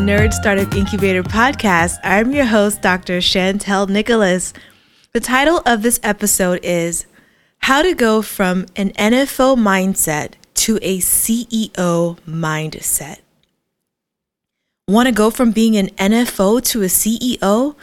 Nerd Startup Incubator podcast. I'm your host, Dr. Chantel Nicholas. The title of this episode is How to Go from an NFO Mindset to a CEO Mindset. Want to go from being an NFO to a CEO?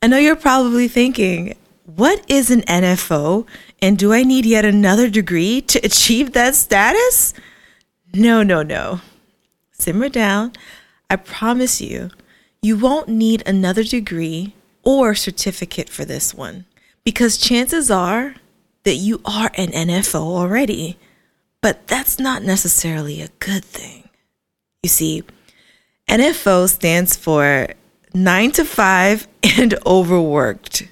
I know you're probably thinking, what is an NFO? And do I need yet another degree to achieve that status? No, no, no. Simmer down. I promise you, you won't need another degree or certificate for this one because chances are that you are an NFO already. But that's not necessarily a good thing. You see, NFO stands for nine to five and overworked.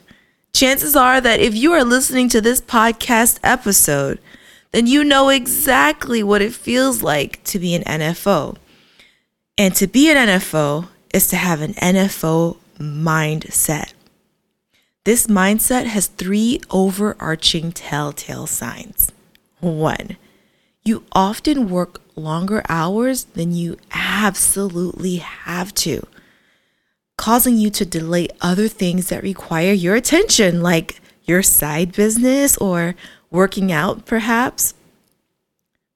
Chances are that if you are listening to this podcast episode, then you know exactly what it feels like to be an NFO. And to be an NFO is to have an NFO mindset. This mindset has three overarching telltale signs. One, you often work longer hours than you absolutely have to, causing you to delay other things that require your attention, like your side business or working out, perhaps.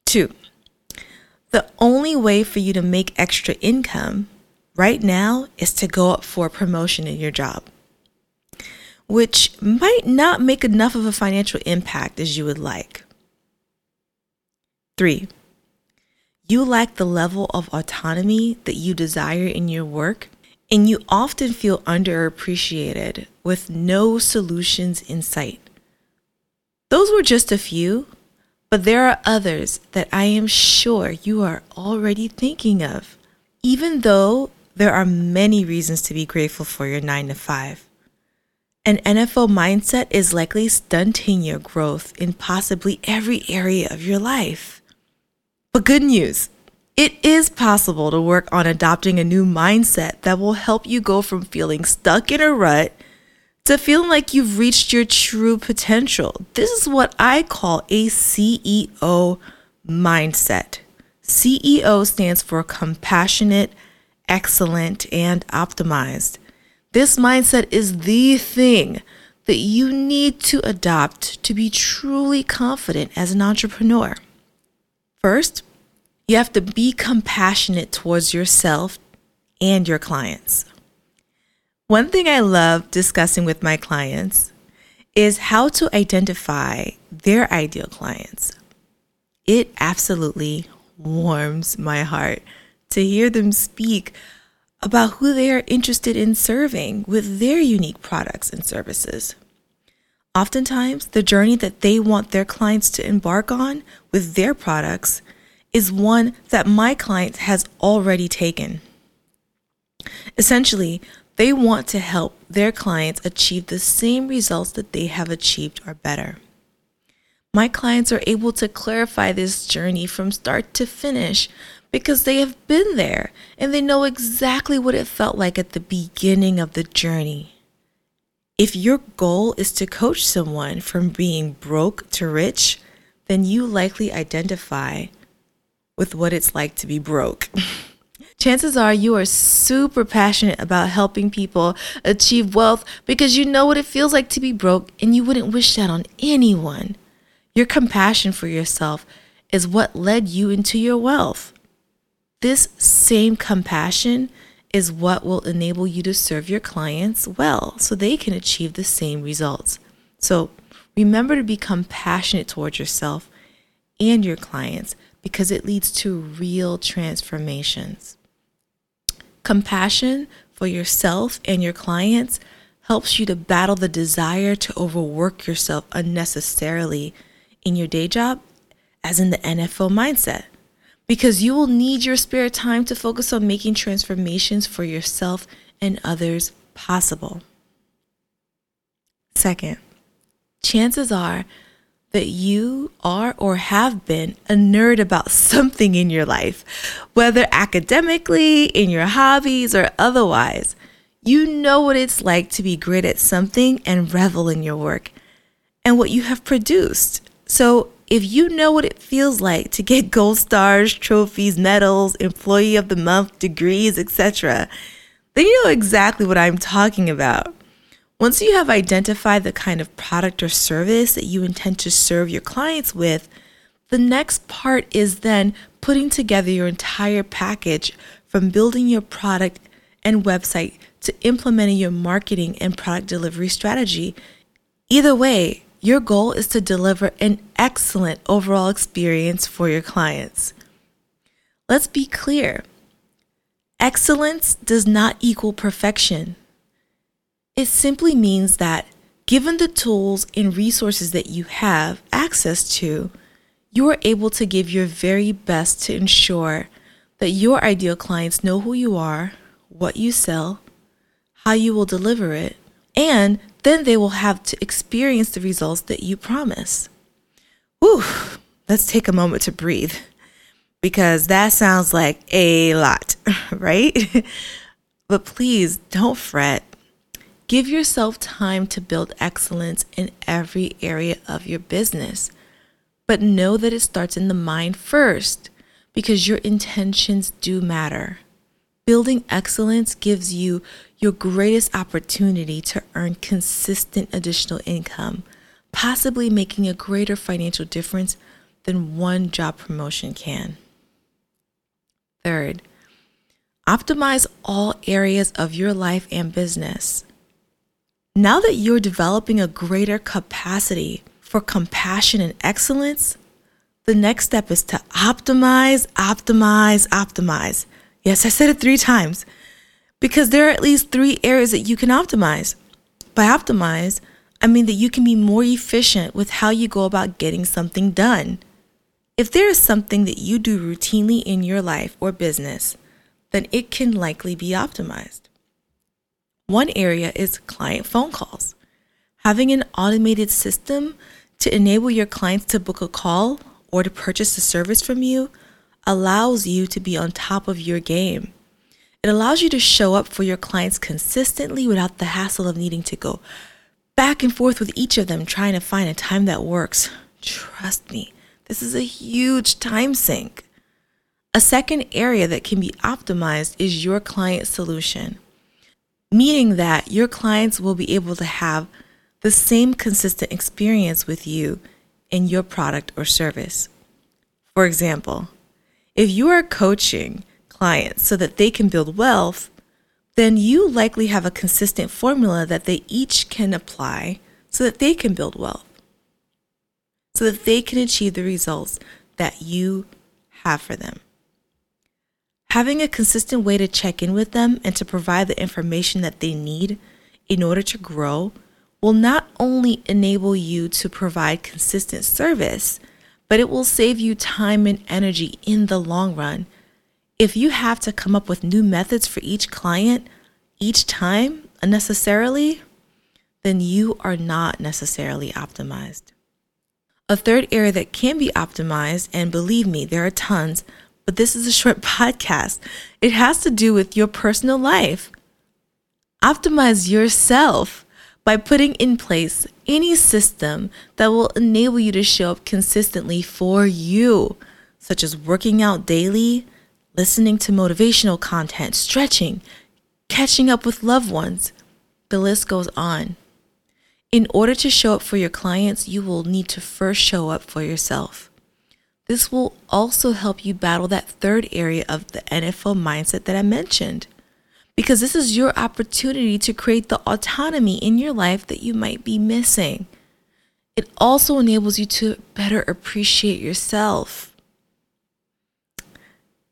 Two, the only way for you to make extra income right now is to go up for a promotion in your job, which might not make enough of a financial impact as you would like. Three, you lack the level of autonomy that you desire in your work, and you often feel underappreciated with no solutions in sight. Those were just a few, but there are others that I am sure you are already thinking of, even though there are many reasons to be grateful for your 9 to 5. An NFO mindset is likely stunting your growth in possibly every area of your life. But good news it is possible to work on adopting a new mindset that will help you go from feeling stuck in a rut to feeling like you've reached your true potential. This is what I call a CEO mindset. CEO stands for compassionate, excellent, and optimized. This mindset is the thing that you need to adopt to be truly confident as an entrepreneur. First, you have to be compassionate towards yourself and your clients. One thing I love discussing with my clients is how to identify their ideal clients. It absolutely warms my heart to hear them speak about who they are interested in serving with their unique products and services. Oftentimes, the journey that they want their clients to embark on with their products is one that my client has already taken. Essentially, they want to help their clients achieve the same results that they have achieved or better. My clients are able to clarify this journey from start to finish because they have been there and they know exactly what it felt like at the beginning of the journey. If your goal is to coach someone from being broke to rich, then you likely identify with what it's like to be broke. chances are you are super passionate about helping people achieve wealth because you know what it feels like to be broke and you wouldn't wish that on anyone. Your compassion for yourself is what led you into your wealth. This same compassion is what will enable you to serve your clients well so they can achieve the same results. So remember to be compassionate towards yourself and your clients because it leads to real transformations. Compassion for yourself and your clients helps you to battle the desire to overwork yourself unnecessarily in your day job, as in the NFO mindset, because you will need your spare time to focus on making transformations for yourself and others possible. Second, chances are that you are or have been a nerd about something in your life, whether academically, in your hobbies, or otherwise. You know what it's like to be great at something and revel in your work and what you have produced. So if you know what it feels like to get gold stars, trophies, medals, employee of the month, degrees, etc., then you know exactly what I'm talking about. Once you have identified the kind of product or service that you intend to serve your clients with, the next part is then putting together your entire package from building your product and website to implementing your marketing and product delivery strategy. Either way, your goal is to deliver an excellent overall experience for your clients. Let's be clear excellence does not equal perfection. It simply means that given the tools and resources that you have access to, you are able to give your very best to ensure that your ideal clients know who you are, what you sell, how you will deliver it, and then they will have to experience the results that you promise. Whew, let's take a moment to breathe because that sounds like a lot, right? but please don't fret. Give yourself time to build excellence in every area of your business. But know that it starts in the mind first because your intentions do matter. Building excellence gives you your greatest opportunity to earn consistent additional income, possibly making a greater financial difference than one job promotion can. Third, optimize all areas of your life and business. Now that you're developing a greater capacity for compassion and excellence, the next step is to optimize, optimize, optimize. Yes, I said it three times because there are at least three areas that you can optimize. By optimize, I mean that you can be more efficient with how you go about getting something done. If there is something that you do routinely in your life or business, then it can likely be optimized. One area is client phone calls. Having an automated system to enable your clients to book a call or to purchase a service from you allows you to be on top of your game. It allows you to show up for your clients consistently without the hassle of needing to go back and forth with each of them trying to find a time that works. Trust me, this is a huge time sink. A second area that can be optimized is your client solution, meaning that your clients will be able to have the same consistent experience with you in your product or service. For example, if you are coaching clients so that they can build wealth, then you likely have a consistent formula that they each can apply so that they can build wealth, so that they can achieve the results that you have for them. Having a consistent way to check in with them and to provide the information that they need in order to grow will not only enable you to provide consistent service, but it will save you time and energy in the long run if you have to come up with new methods for each client each time unnecessarily, then you are not necessarily optimized. A third area that can be optimized, and believe me, there are tons, but this is a short podcast. It has to do with your personal life. Optimize yourself by putting in place any system that will enable you to show up consistently for you, such as working out daily, listening to motivational content, stretching, catching up with loved ones. The list goes on. In order to show up for your clients, you will need to first show up for yourself. This will also help you battle that third area of the NFO mindset that I mentioned, because this is your opportunity to create the autonomy in your life that you might be missing. It also enables you to better appreciate yourself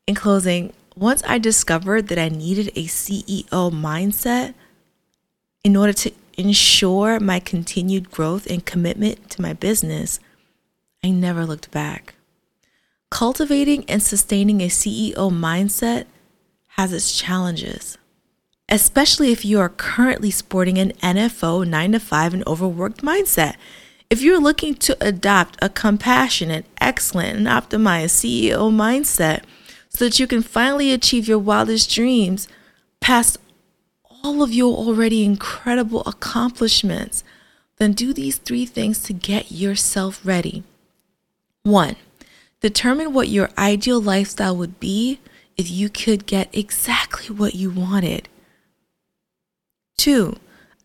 in closing, once I discovered that I needed a CEO mindset in order to ensure my continued growth and commitment to my business, I never looked back. Cultivating and sustaining a CEO mindset has its challenges, especially if you are currently sporting an NFO 9 to 5 and overworked mindset. If you're looking to adopt a compassionate, excellent, and optimized CEO mindset, so that you can finally achieve your wildest dreams past all of your already incredible accomplishments, then do these three things to get yourself ready. One, determine what your ideal lifestyle would be if you could get exactly what you wanted. Two,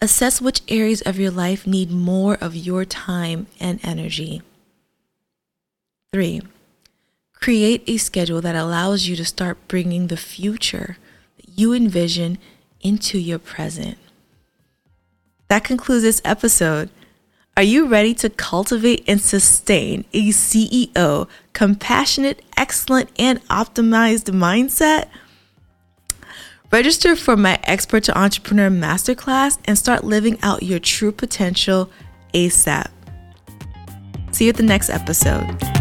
assess which areas of your life need more of your time and energy. Three, create a schedule that allows you to start bringing the future that you envision into your present. That concludes this episode. Are you ready to cultivate and sustain a CEO, compassionate, excellent, and optimized mindset? Register for my Expert to Entrepreneur Masterclass and start living out your true potential ASAP. See you at the next episode.